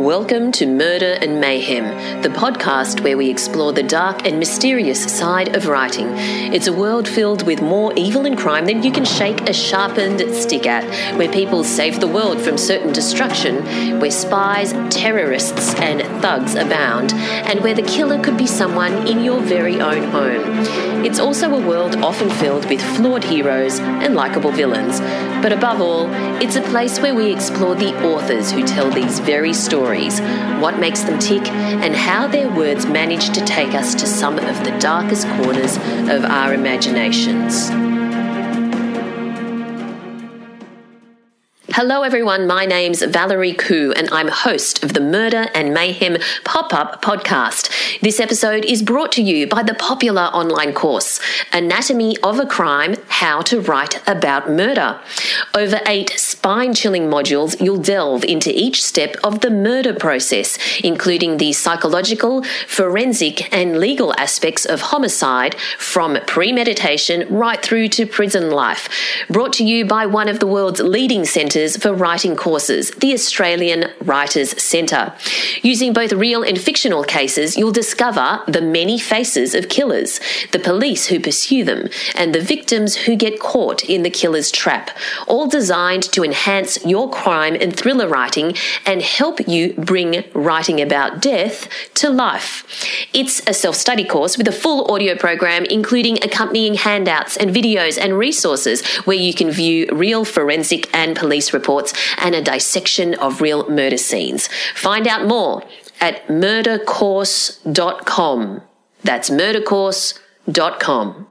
Welcome to Murder and Mayhem, the podcast where we explore the dark and mysterious side of writing. It's a world filled with more evil and crime than you can shake a sharpened stick at, where people save the world from certain destruction, where spies, terrorists, and thugs abound, and where the killer could be someone in your very own home. It's also a world often filled with flawed heroes and likable villains. But above all, it's a place where we explore the authors who tell these very stories, what makes them tick, and how their words manage to take us to some of the darkest corners of our imaginations. Hello, everyone. My name's Valerie Khoo, and I'm host of the Murder and Mayhem pop up podcast. This episode is brought to you by the popular online course, Anatomy of a Crime How to Write About Murder. Over eight spine chilling modules, you'll delve into each step of the murder process, including the psychological, forensic, and legal aspects of homicide from premeditation right through to prison life. Brought to you by one of the world's leading centres for writing courses, the Australian Writers Centre. Using both real and fictional cases, you'll discover the many faces of killers, the police who pursue them, and the victims who get caught in the killer's trap, all designed to enhance your crime and thriller writing and help you bring writing about death to life. It's a self study course with a full audio program, including accompanying handouts and videos and resources where you can view real forensic and police reports and a dissection of real murder scenes. Find out more at murdercourse.com. That's murdercourse.com.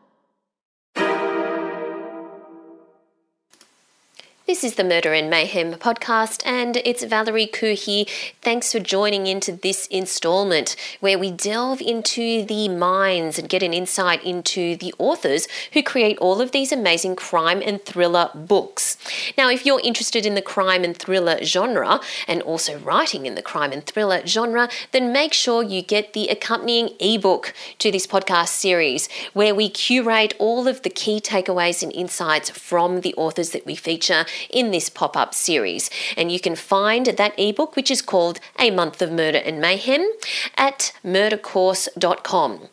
This is the Murder and Mayhem podcast, and it's Valerie Khoo here. Thanks for joining into this installment where we delve into the minds and get an insight into the authors who create all of these amazing crime and thriller books. Now, if you're interested in the crime and thriller genre and also writing in the crime and thriller genre, then make sure you get the accompanying ebook to this podcast series where we curate all of the key takeaways and insights from the authors that we feature in this pop up series. And you can find that ebook, which is called A Month of Murder and Mayhem, at murdercourse.com.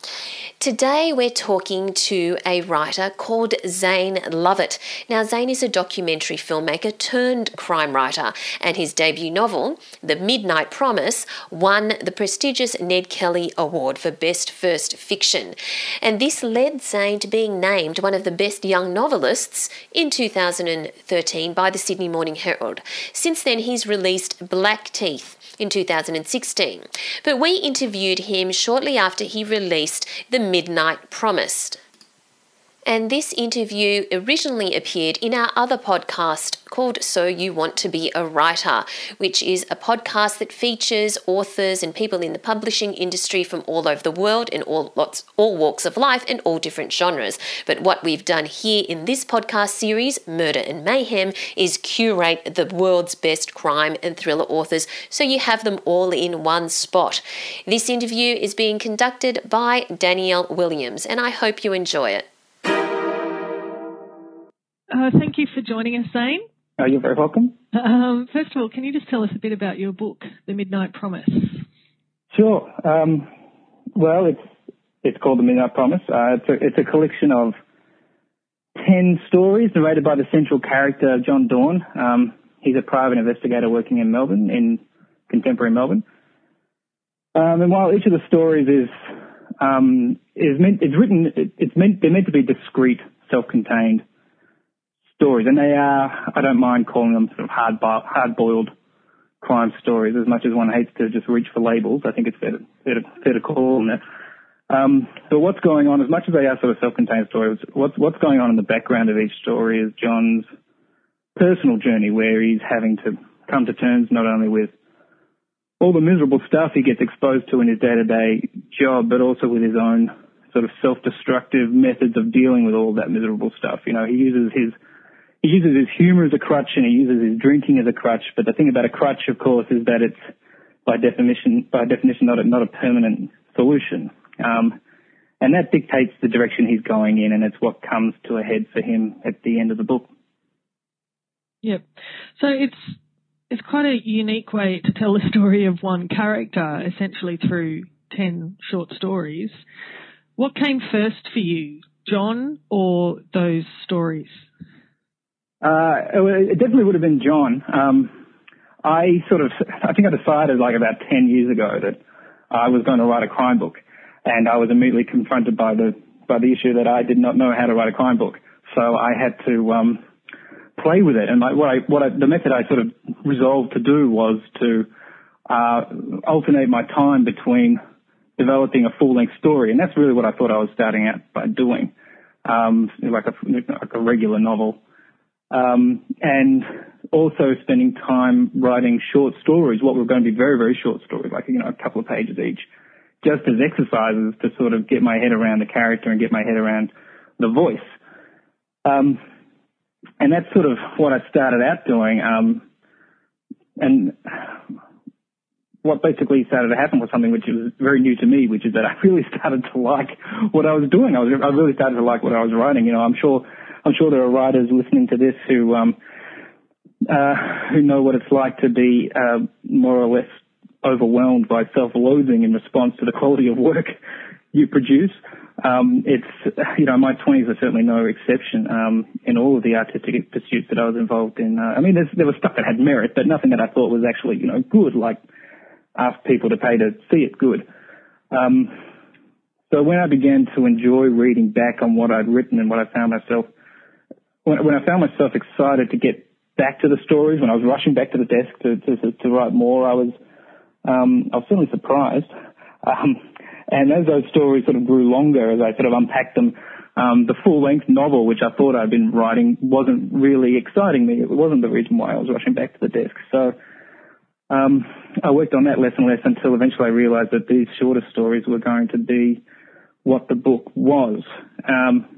Today we're talking to a writer called Zane Lovitt. Now, Zane is a documentary filmmaker turned crime writer, and his debut novel, The Midnight Promise, won the prestigious Ned Kelly Award for Best First Fiction. And this led Zane to being named one of the best young novelists in 2013 by the Sydney Morning Herald. Since then, he's released Black Teeth in 2016. But we interviewed him shortly after he released The Midnight Promised. And this interview originally appeared in our other podcast called So You Want to Be a Writer, which is a podcast that features authors and people in the publishing industry from all over the world in all lots all walks of life and all different genres. But what we've done here in this podcast series, Murder and Mayhem, is curate the world's best crime and thriller authors so you have them all in one spot. This interview is being conducted by Danielle Williams and I hope you enjoy it. Uh, thank you for joining us, Zane. Oh, you're very welcome. Um, first of all, can you just tell us a bit about your book, The Midnight Promise? Sure. Um, well, it's it's called The Midnight Promise. Uh, it's, a, it's a collection of ten stories narrated by the central character, John Dorn. Um, he's a private investigator working in Melbourne, in contemporary Melbourne. Um, and while each of the stories is um, is meant, it's written, it's meant, they're meant to be discrete, self-contained stories, and they are. I don't mind calling them sort of hard hard boiled crime stories as much as one hates to just reach for labels. I think it's fair to, fair to, fair to call them that. Um, but what's going on, as much as they are sort of self-contained stories, what's what's going on in the background of each story is John's personal journey, where he's having to come to terms not only with all the miserable stuff he gets exposed to in his day-to-day job, but also with his own sort of self-destructive methods of dealing with all that miserable stuff. You know, he uses his he uses his humor as a crutch and he uses his drinking as a crutch. But the thing about a crutch, of course, is that it's by definition, by definition, not a, not a permanent solution. Um, and that dictates the direction he's going in, and it's what comes to a head for him at the end of the book. Yep. So it's it's quite a unique way to tell the story of one character, essentially through 10 short stories. What came first for you, John or those stories? Uh, it definitely would have been John. Um, I sort of, I think I decided like about 10 years ago that I was going to write a crime book and I was immediately confronted by the, by the issue that I did not know how to write a crime book. So I had to, um, play with it. And like what I, what I, the method I sort of resolved to do was to, uh, alternate my time between developing a full length story. And that's really what I thought I was starting out by doing. Um, like a, like a regular novel. Um, and also spending time writing short stories, what were going to be very, very short stories, like, you know, a couple of pages each, just as exercises to sort of get my head around the character and get my head around the voice. Um, and that's sort of what I started out doing. Um, and what basically started to happen was something which was very new to me, which is that I really started to like what I was doing. I was, I really started to like what I was writing. You know, I'm sure, I'm sure there are writers listening to this who, um, uh, who know what it's like to be, uh, more or less overwhelmed by self-loathing in response to the quality of work you produce. Um, it's, you know, my 20s are certainly no exception um, in all of the artistic pursuits that I was involved in. Uh, I mean, there was stuff that had merit, but nothing that I thought was actually, you know, good, like ask people to pay to see it good. Um, so when I began to enjoy reading back on what I'd written and what I found myself, when, when I found myself excited to get back to the stories, when I was rushing back to the desk to, to, to write more, I was, um, I was certainly surprised. Um, and as those stories sort of grew longer, as I sort of unpacked them, um, the full-length novel, which I thought I'd been writing, wasn't really exciting me. It wasn't the reason why I was rushing back to the desk. So um, I worked on that less and less until eventually I realised that these shorter stories were going to be what the book was. Um,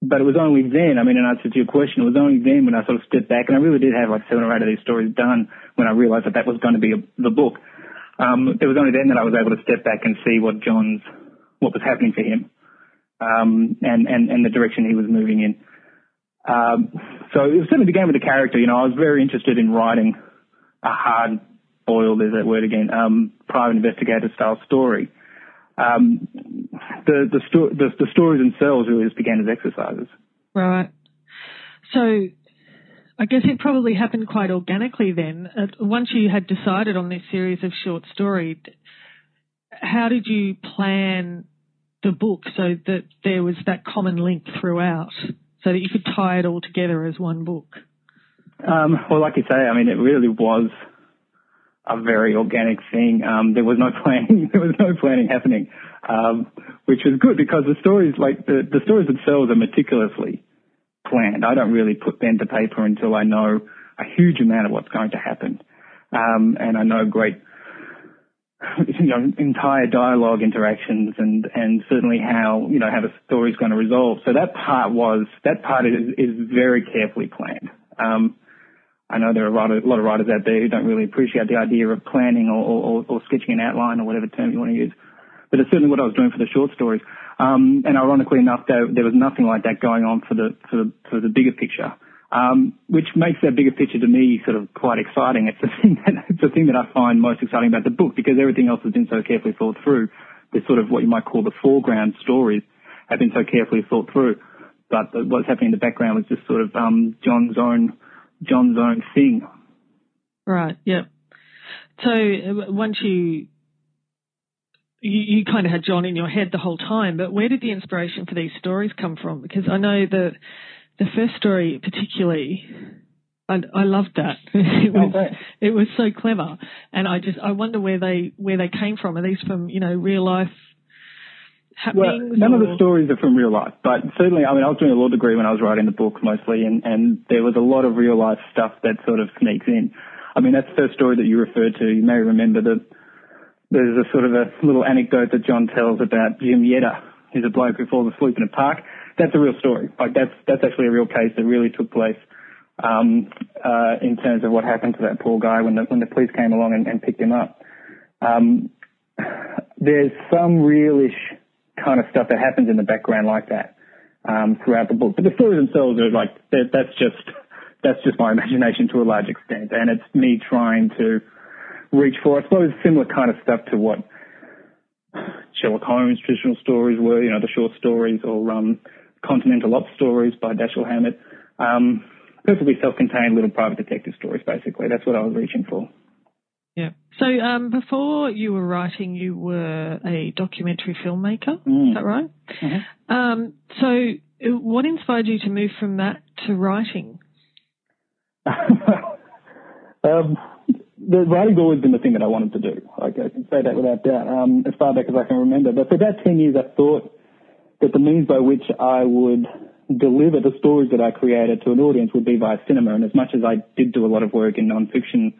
but it was only then, I mean, in answer to your question, it was only then when I sort of stepped back, and I really did have like seven or eight of these stories done when I realised that that was going to be a, the book um, it was only then that I was able to step back and see what John's, what was happening for him, um, and, and, and the direction he was moving in. Um, so it certainly began with the character. You know, I was very interested in writing a hard boiled, is that word again, um, private investigator style story. Um, the, the, sto- the, the stories themselves really just began as exercises. Right. So I guess it probably happened quite organically then. Uh, once you had decided on this series of short stories, how did you plan the book so that there was that common link throughout, so that you could tie it all together as one book? Um, well, like you say, I mean, it really was a very organic thing. Um, there was no planning. there was no planning happening, um, which was good because the stories, like the, the stories themselves, are meticulously planned. I don't really put pen to paper until I know a huge amount of what's going to happen. Um, and I know great, you know, entire dialogue interactions and, and certainly how, you know, how the story's going to resolve. So that part was, that part is, is very carefully planned. Um, I know there are a lot, of, writers out there who don't really appreciate the idea of planning or, or, or sketching an outline or whatever term you want to use. But it's certainly what I was doing for the short stories. Um, and ironically enough, there, there, was nothing like that going on for the for the, for the bigger picture, um, which makes that bigger picture to me sort of quite exciting. It's the thing that it's the thing that I find most exciting about the book because everything else has been so carefully thought through. The sort of what you might call the foreground stories have been so carefully thought through, but the, what's happening in the background was just sort of um, John's own John's own thing. Right. Yep. So uh, once you you, you kind of had John in your head the whole time, but where did the inspiration for these stories come from? Because I know the the first story particularly, I, I loved that. it was oh, it was so clever, and I just I wonder where they where they came from. Are these from you know real life? Well, none or? of the stories are from real life, but certainly, I mean, I was doing a law degree when I was writing the book mostly, and, and there was a lot of real life stuff that sort of sneaks in. I mean, that's the first story that you referred to. You may remember that there's a sort of a little anecdote that John tells about Jim Yetta, who's a bloke who falls asleep in a park. That's a real story. Like that's that's actually a real case that really took place um, uh, in terms of what happened to that poor guy when the when the police came along and, and picked him up. Um, there's some realish kind of stuff that happens in the background like that um, throughout the book, but the stories themselves are like that's just that's just my imagination to a large extent, and it's me trying to reach for, I suppose, similar kind of stuff to what Sherlock Holmes traditional stories were, you know, the short stories or um, Continental Op stories by Dashiell Hammett. Um, perfectly self-contained little private detective stories, basically. That's what I was reaching for. Yeah. So um, before you were writing, you were a documentary filmmaker. Mm. Is that right? Mm-hmm. Um, so uh, what inspired you to move from that to writing? um, the writing's always been the thing that I wanted to do. Like I can say that without doubt, um, as far back as I can remember. But for about ten years, I thought that the means by which I would deliver the stories that I created to an audience would be via cinema. And as much as I did do a lot of work in non-fiction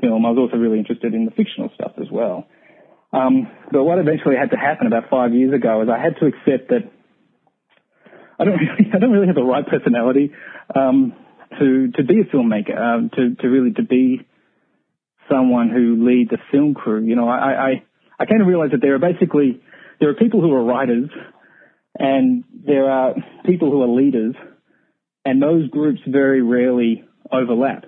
film, I was also really interested in the fictional stuff as well. Um, but what eventually had to happen about five years ago is I had to accept that I don't really, I don't really have the right personality um, to to be a filmmaker, um, to to really to be someone who leads a film crew. You know, I, I, I came to realize that there are basically, there are people who are writers and there are people who are leaders and those groups very rarely overlap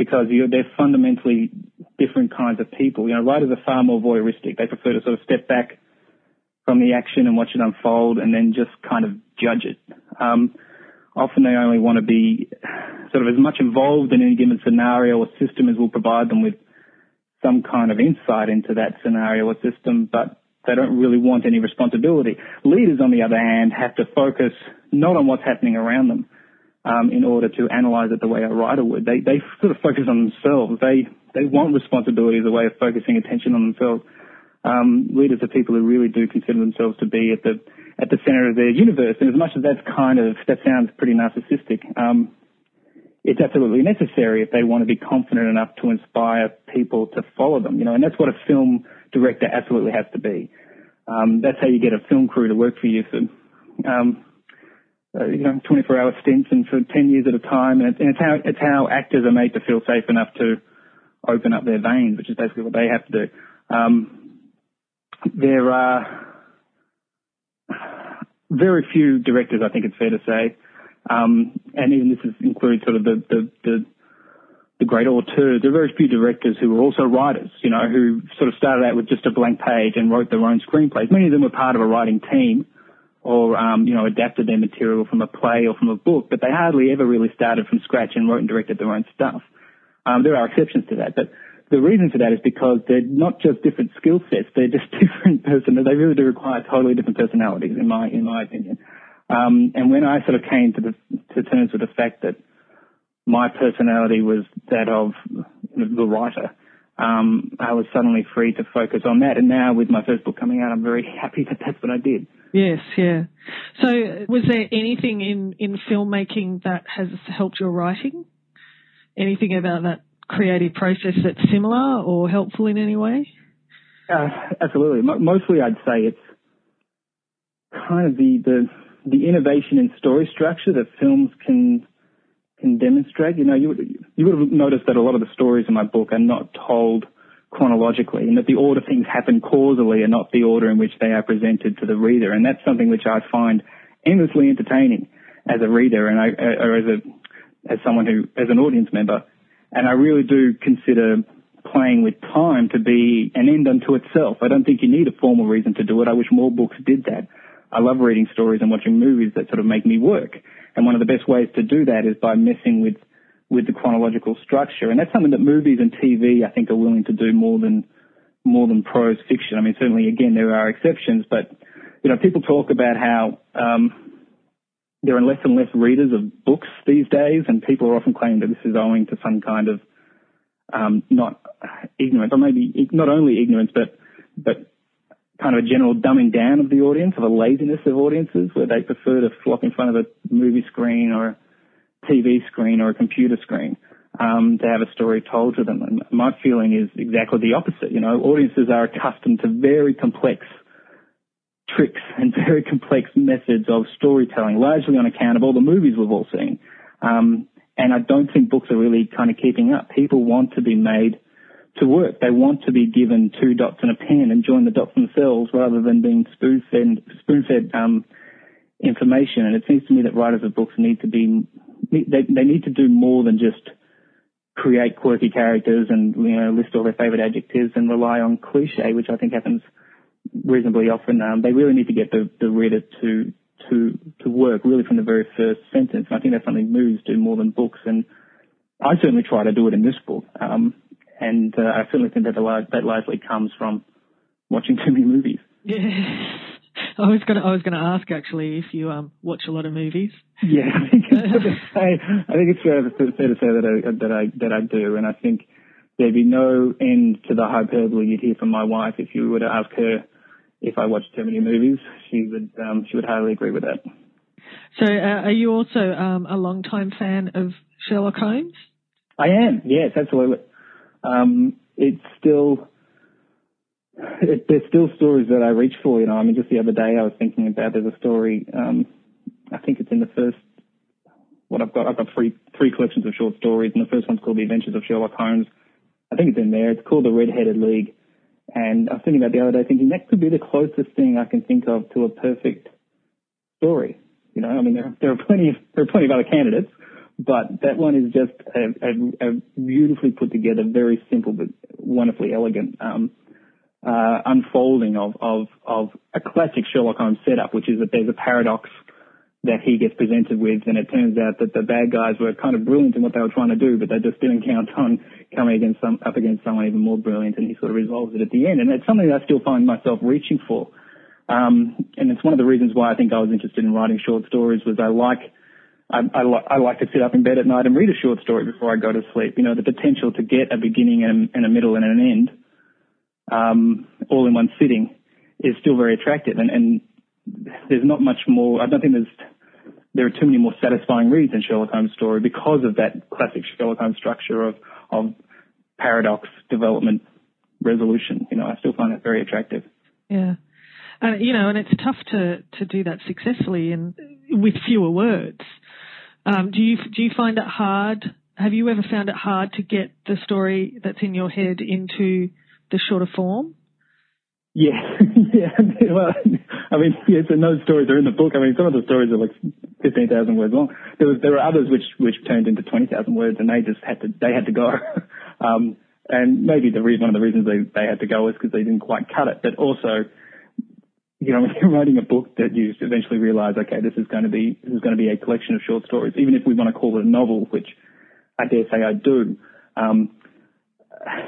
because they're fundamentally different kinds of people. You know, writers are far more voyeuristic. They prefer to sort of step back from the action and watch it unfold and then just kind of judge it. Um, often they only want to be sort of as much involved in any given scenario or system as will provide them with some kind of insight into that scenario or system, but they don't really want any responsibility. Leaders, on the other hand, have to focus not on what's happening around them um, in order to analyze it the way a writer would. They they sort of focus on themselves. They they want responsibility as a way of focusing attention on themselves. Um, leaders are people who really do consider themselves to be at the at the center of their universe. And as much as that's kind of, that sounds pretty narcissistic, um, it's absolutely necessary if they want to be confident enough to inspire people to follow them, you know, and that's what a film director absolutely has to be. Um, that's how you get a film crew to work for you for, um, uh, you know, 24 hour stints and for 10 years at a time. And, and it's how, it's how actors are made to feel safe enough to open up their veins, which is basically what they have to do. Um, there are, very few directors, I think it's fair to say, um, and even this is, includes sort of the, the, the, the great auteurs. There are very few directors who were also writers, you know, who sort of started out with just a blank page and wrote their own screenplays. Many of them were part of a writing team or, um, you know, adapted their material from a play or from a book, but they hardly ever really started from scratch and wrote and directed their own stuff. Um, there are exceptions to that, but the reason for that is because they're not just different skill sets; they're just different person. They really do require totally different personalities, in my in my opinion. Um, and when I sort of came to the to terms with the fact that my personality was that of the writer, um, I was suddenly free to focus on that. And now, with my first book coming out, I'm very happy that that's what I did. Yes, yeah. So, was there anything in in filmmaking that has helped your writing? Anything about that creative process that's similar or helpful in any way? Uh, absolutely. mostly, I'd say it's kind of the, the the innovation in story structure that films can can demonstrate. You know, you you would have noticed that a lot of the stories in my book are not told chronologically, and that the order things happen causally, and not the order in which they are presented to the reader. And that's something which I find endlessly entertaining as a reader, and I or as a as someone who as an audience member and I really do consider playing with time to be an end unto itself. I don't think you need a formal reason to do it. I wish more books did that. I love reading stories and watching movies that sort of make me work. And one of the best ways to do that is by messing with, with the chronological structure. And that's something that movies and TV, I think, are willing to do more than, more than prose fiction. I mean, certainly, again, there are exceptions, but, you know, people talk about how, um, there are less and less readers of books these days, and people are often claiming that this is owing to some kind of um, not ignorance, or maybe not only ignorance, but but kind of a general dumbing down of the audience, of a laziness of audiences, where they prefer to flop in front of a movie screen or TV screen or a computer screen um, to have a story told to them. And my feeling is exactly the opposite. You know, audiences are accustomed to very complex tricks and very complex methods of storytelling, largely on account of all the movies we've all seen. Um, and I don't think books are really kind of keeping up. People want to be made to work. They want to be given two dots and a pen and join the dots themselves rather than being spoon-fed, spoon-fed um, information. And it seems to me that writers of books need to be they, they need to do more than just create quirky characters and you know list all their favorite adjectives and rely on cliche, which I think happens reasonably often. Um, they really need to get the, the reader to to to work really from the very first sentence. And I think that's something movies do more than books, and I certainly try to do it in this book. Um, and uh, I certainly think that that largely comes from watching too many movies. I was gonna I was gonna ask actually if you um watch a lot of movies. Yeah, I think it's fair to say, I think it's fair, fair to say that I that I that I do, and I think there'd be no end to the hyperbole you'd hear from my wife if you were to ask her if I watched too many movies. She would um, she would highly agree with that. So, uh, are you also um, a long time fan of Sherlock Holmes? I am. Yes, absolutely. Um, it's still it, there's still stories that I reach for. You know, I mean, just the other day I was thinking about there's a story. Um, I think it's in the first. What I've got, I've got three three collections of short stories, and the first one's called The Adventures of Sherlock Holmes. I think it's in there. It's called The Red-Headed League, and I was thinking about the other day, thinking that could be the closest thing I can think of to a perfect story. You know, I mean, there, there are plenty of there are plenty of other candidates, but that one is just a, a, a beautifully put together, very simple but wonderfully elegant um, uh, unfolding of, of, of a classic Sherlock Holmes setup, which is that there's a paradox that he gets presented with, and it turns out that the bad guys were kind of brilliant in what they were trying to do, but they just didn't count on coming against some, up against someone even more brilliant, and he sort of resolves it at the end. And it's something that I still find myself reaching for. Um, and it's one of the reasons why I think I was interested in writing short stories was I like I, I, li- I like to sit up in bed at night and read a short story before I go to sleep. You know, the potential to get a beginning and, and a middle and an end um, all in one sitting is still very attractive. And, and there's not much more. I don't think there's there are too many more satisfying reads in Sherlock Holmes' story because of that classic Sherlock Holmes structure of of paradox, development, resolution. You know, I still find that very attractive. Yeah. And you know, and it's tough to to do that successfully and with fewer words. Um, do you do you find it hard? Have you ever found it hard to get the story that's in your head into the shorter form? Yeah, yeah. Well, I mean, yes, and those stories are in the book. I mean, some of the stories are like fifteen thousand words long. There was there were others which which turned into twenty thousand words, and they just had to they had to go. um, and maybe the reason one of the reasons they they had to go is because they didn't quite cut it. But also, you know, when you're writing a book that you eventually realize, okay, this is going to be this is going to be a collection of short stories, even if we want to call it a novel, which I dare say I do. Um,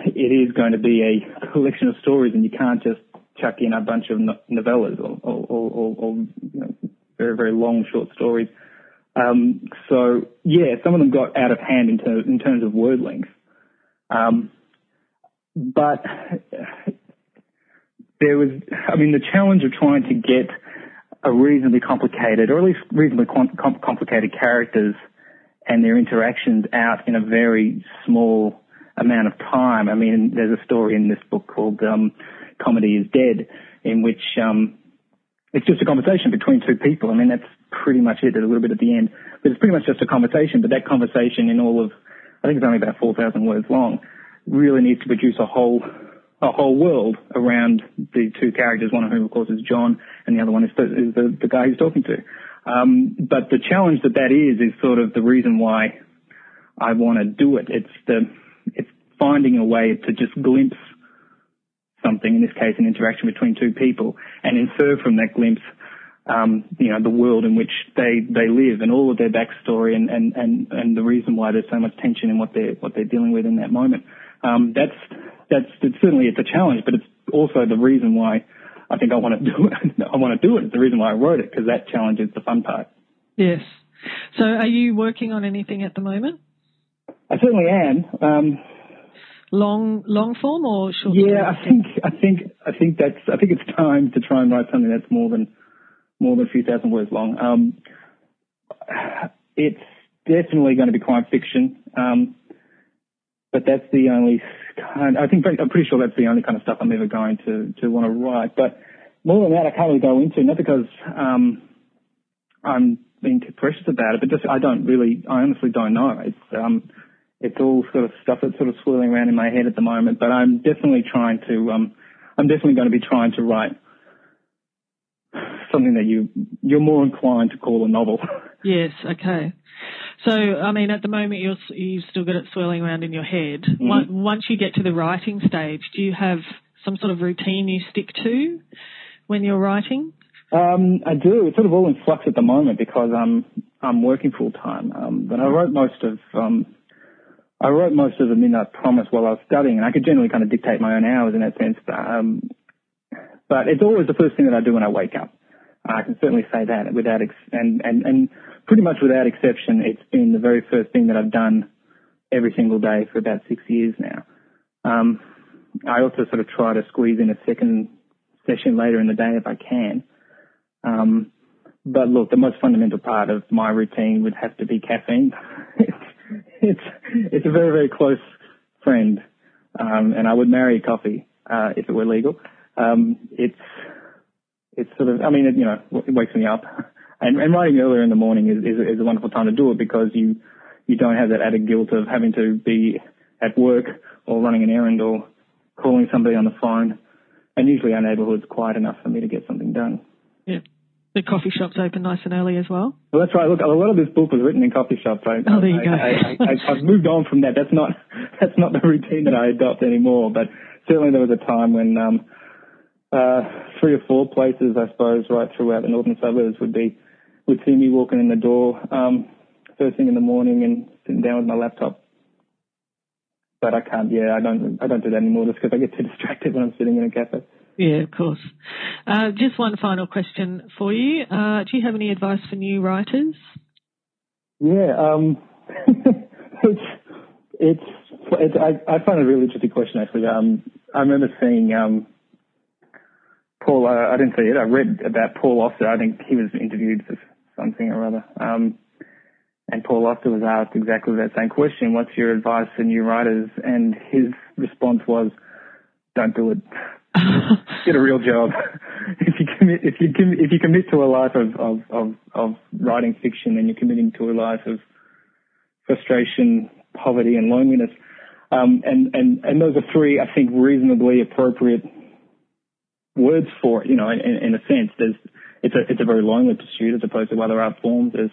it is going to be a collection of stories, and you can't just chuck in a bunch of novellas or, or, or, or you know, very very long short stories. Um, so yeah, some of them got out of hand in, ter- in terms of word length, um, but there was, I mean, the challenge of trying to get a reasonably complicated, or at least reasonably com- complicated characters and their interactions out in a very small amount of time. I mean, there's a story in this book called um, Comedy is Dead, in which um, it's just a conversation between two people. I mean, that's pretty much it. There's a little bit at the end, but it's pretty much just a conversation. But that conversation, in all of, I think it's only about 4,000 words long, really needs to produce a whole a whole world around the two characters, one of whom, of course, is John, and the other one is the, is the, the guy he's talking to. Um, but the challenge that that is is sort of the reason why I want to do it. It's the it's finding a way to just glimpse something, in this case, an interaction between two people, and infer from that glimpse, um, you know, the world in which they, they live and all of their backstory and, and, and, and the reason why there's so much tension in what they're, what they're dealing with in that moment. Um, that's, that's, it's certainly it's a challenge, but it's also the reason why I think I want to do it. I want to do it. It's the reason why I wrote it, because that challenge is the fun part. Yes. So are you working on anything at the moment? I certainly am. Um, long long form or short? Yeah, I think I think I think that's I think it's time to try and write something that's more than more than a few thousand words long. Um, it's definitely going to be crime fiction, um, but that's the only kind. I think I'm pretty sure that's the only kind of stuff I'm ever going to to want to write. But more than that, I can't really go into not because um, I'm being too precious about it, but just I don't really, I honestly don't know. It's um, it's all sort of stuff that's sort of swirling around in my head at the moment. But I'm definitely trying to, um, I'm definitely going to be trying to write something that you you're more inclined to call a novel. Yes. Okay. So, I mean, at the moment you're you've still got it swirling around in your head. Mm-hmm. Once you get to the writing stage, do you have some sort of routine you stick to when you're writing? Um, I do. It's sort of all in flux at the moment because I'm I'm working full time. Um, but I wrote most of um, I wrote most of the Midnight Promise while I was studying, and I could generally kind of dictate my own hours in that sense. But, um, but it's always the first thing that I do when I wake up. I can certainly say that without ex- and and and pretty much without exception, it's been the very first thing that I've done every single day for about six years now. Um, I also sort of try to squeeze in a second session later in the day if I can. Um, but look, the most fundamental part of my routine would have to be caffeine. it's it's a very very close friend, um, and I would marry coffee uh, if it were legal. Um, it's it's sort of I mean it, you know it wakes me up, and, and writing earlier in the morning is, is is a wonderful time to do it because you you don't have that added guilt of having to be at work or running an errand or calling somebody on the phone. And usually our neighbourhood's quiet enough for me to get something done. Yeah the coffee shops open nice and early as well. Well, that's right. Look, a lot of this book was written in coffee shops. I, oh, there you go. I, have moved on from that. That's not that's not the routine that I adopt anymore. But certainly there was a time when um, uh, three or four places, I suppose, right throughout the northern suburbs would be would see me walking in the door um, first thing in the morning and sitting down with my laptop. But I can't. Yeah, I don't. I don't do that anymore just because I get too distracted when I'm sitting in a cafe. Yeah, of course. Uh, just one final question for you. Uh, do you have any advice for new writers? Yeah, um, it's, it's, it's I, I, find it a really interesting question actually. Um, I remember seeing um, Paul. Uh, I didn't see it. I read about Paul Auster. I think he was interviewed for something or other. Um, and Paul Auster was asked exactly that same question. What's your advice for new writers? And his response was, "Don't do it." get a real job. if you commit, if you if you commit to a life of, of, of, of writing fiction, then you're committing to a life of frustration, poverty, and loneliness. Um, and, and, and those are three, I think, reasonably appropriate words for it. You know, in, in a sense, there's, it's a, it's a very lonely pursuit as opposed to other art forms. There's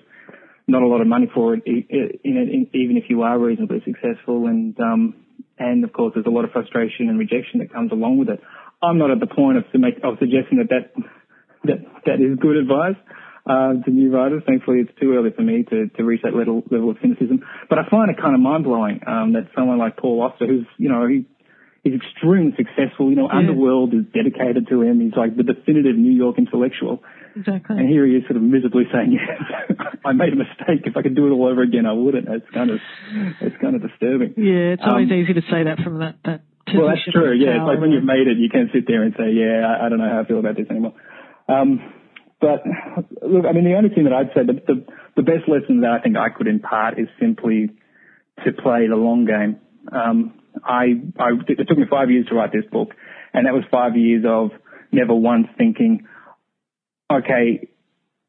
not a lot of money for it, even if you are reasonably successful. And, um, and of course, there's a lot of frustration and rejection that comes along with it. I'm not at the point of, of suggesting that that, that, that is good advice. Uh, to new writers. Thankfully, it's too early for me to, to reach that level, level of cynicism. But I find it kind of mind blowing um, that someone like Paul Auster, who's you know he, he's extremely successful. You know, yeah. Underworld is dedicated to him. He's like the definitive New York intellectual. Exactly. And here he is, sort of miserably saying, "Yes, I made a mistake. If I could do it all over again, I wouldn't." It's kind of it's kind of disturbing. Yeah, it's always um, easy to say that from that that well, that's true. Yeah, it's like when you've made it, you can't sit there and say, "Yeah, I, I don't know how I feel about this anymore." Um, but look, I mean, the only thing that I'd say, the, the, the best lesson that I think I could impart is simply to play the long game. Um, I, I, it took me five years to write this book, and that was five years of never once thinking, okay,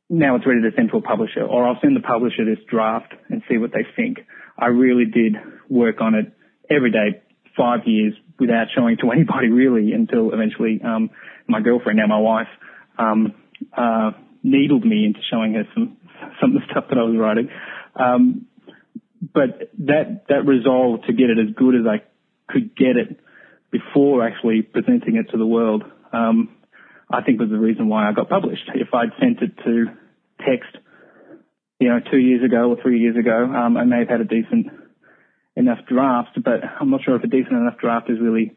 now it's ready to send to a publisher, or I'll send the publisher this draft and see what they think. I really did work on it every day, five years without showing to anybody really until eventually um, my girlfriend, now my wife, um, uh, needled me into showing her some some of the stuff that I was writing. Um, but that that resolve to get it as good as I could get it before actually presenting it to the world, um, I think was the reason why I got published. If I'd sent it to text, you know, two years ago or three years ago, um, I may have had a decent enough draft, but I'm not sure if a decent enough draft is really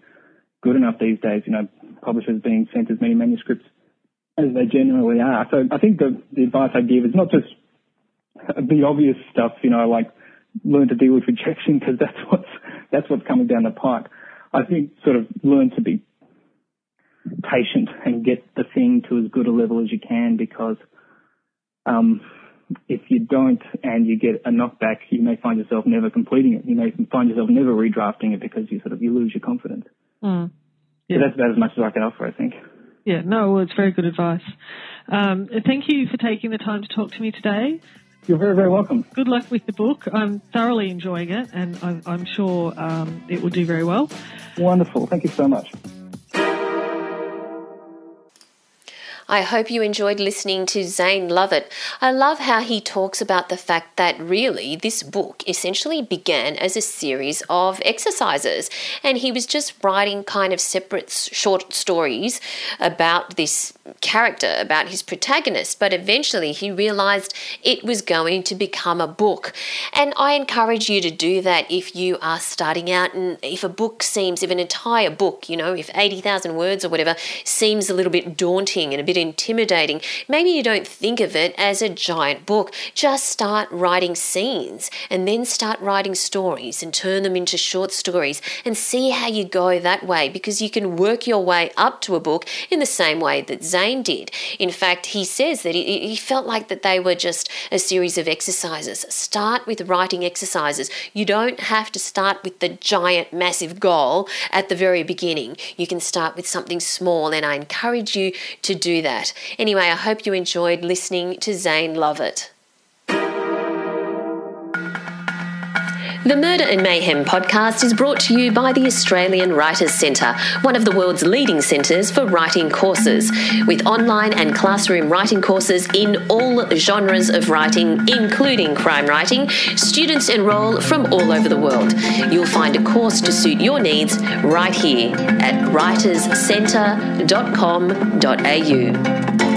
good enough these days. You know, publishers being sent as many manuscripts as they generally are. So I think the, the advice I give is not just the obvious stuff, you know, like learn to deal with rejection because that's what's that's what's coming down the pike. I think sort of learn to be patient and get the thing to as good a level as you can because um, if you don't and you get a knockback, you may find yourself never completing it. You may find yourself never redrafting it because you sort of you lose your confidence. Mm. Yeah. So that's about as much as I can offer, I think. Yeah, no, well, it's very good advice. Um, thank you for taking the time to talk to me today. You're very, very welcome. Good luck with the book. I'm thoroughly enjoying it, and I'm, I'm sure um, it will do very well. Wonderful. Thank you so much. I hope you enjoyed listening to Zane Lovitt. I love how he talks about the fact that really this book essentially began as a series of exercises, and he was just writing kind of separate short stories about this character, about his protagonist, but eventually he realized it was going to become a book. And I encourage you to do that if you are starting out and if a book seems, if an entire book, you know, if 80,000 words or whatever seems a little bit daunting and a bit intimidating, maybe you don't think of it as a giant book. Just start writing scenes and then start writing stories and turn them into short stories and see how you go that way because you can work your way up to a book in the same way that Zane did. In fact, he says that he, he felt like that they were just a series of exercises. Start with writing exercises. You don't have to start with the giant, massive goal at the very beginning. You can start with something small, and I encourage you to do that. Anyway, I hope you enjoyed listening to Zane Lovitt. The Murder and Mayhem podcast is brought to you by the Australian Writers Centre, one of the world's leading centres for writing courses. With online and classroom writing courses in all genres of writing, including crime writing, students enrol from all over the world. You'll find a course to suit your needs right here at writerscentre.com.au.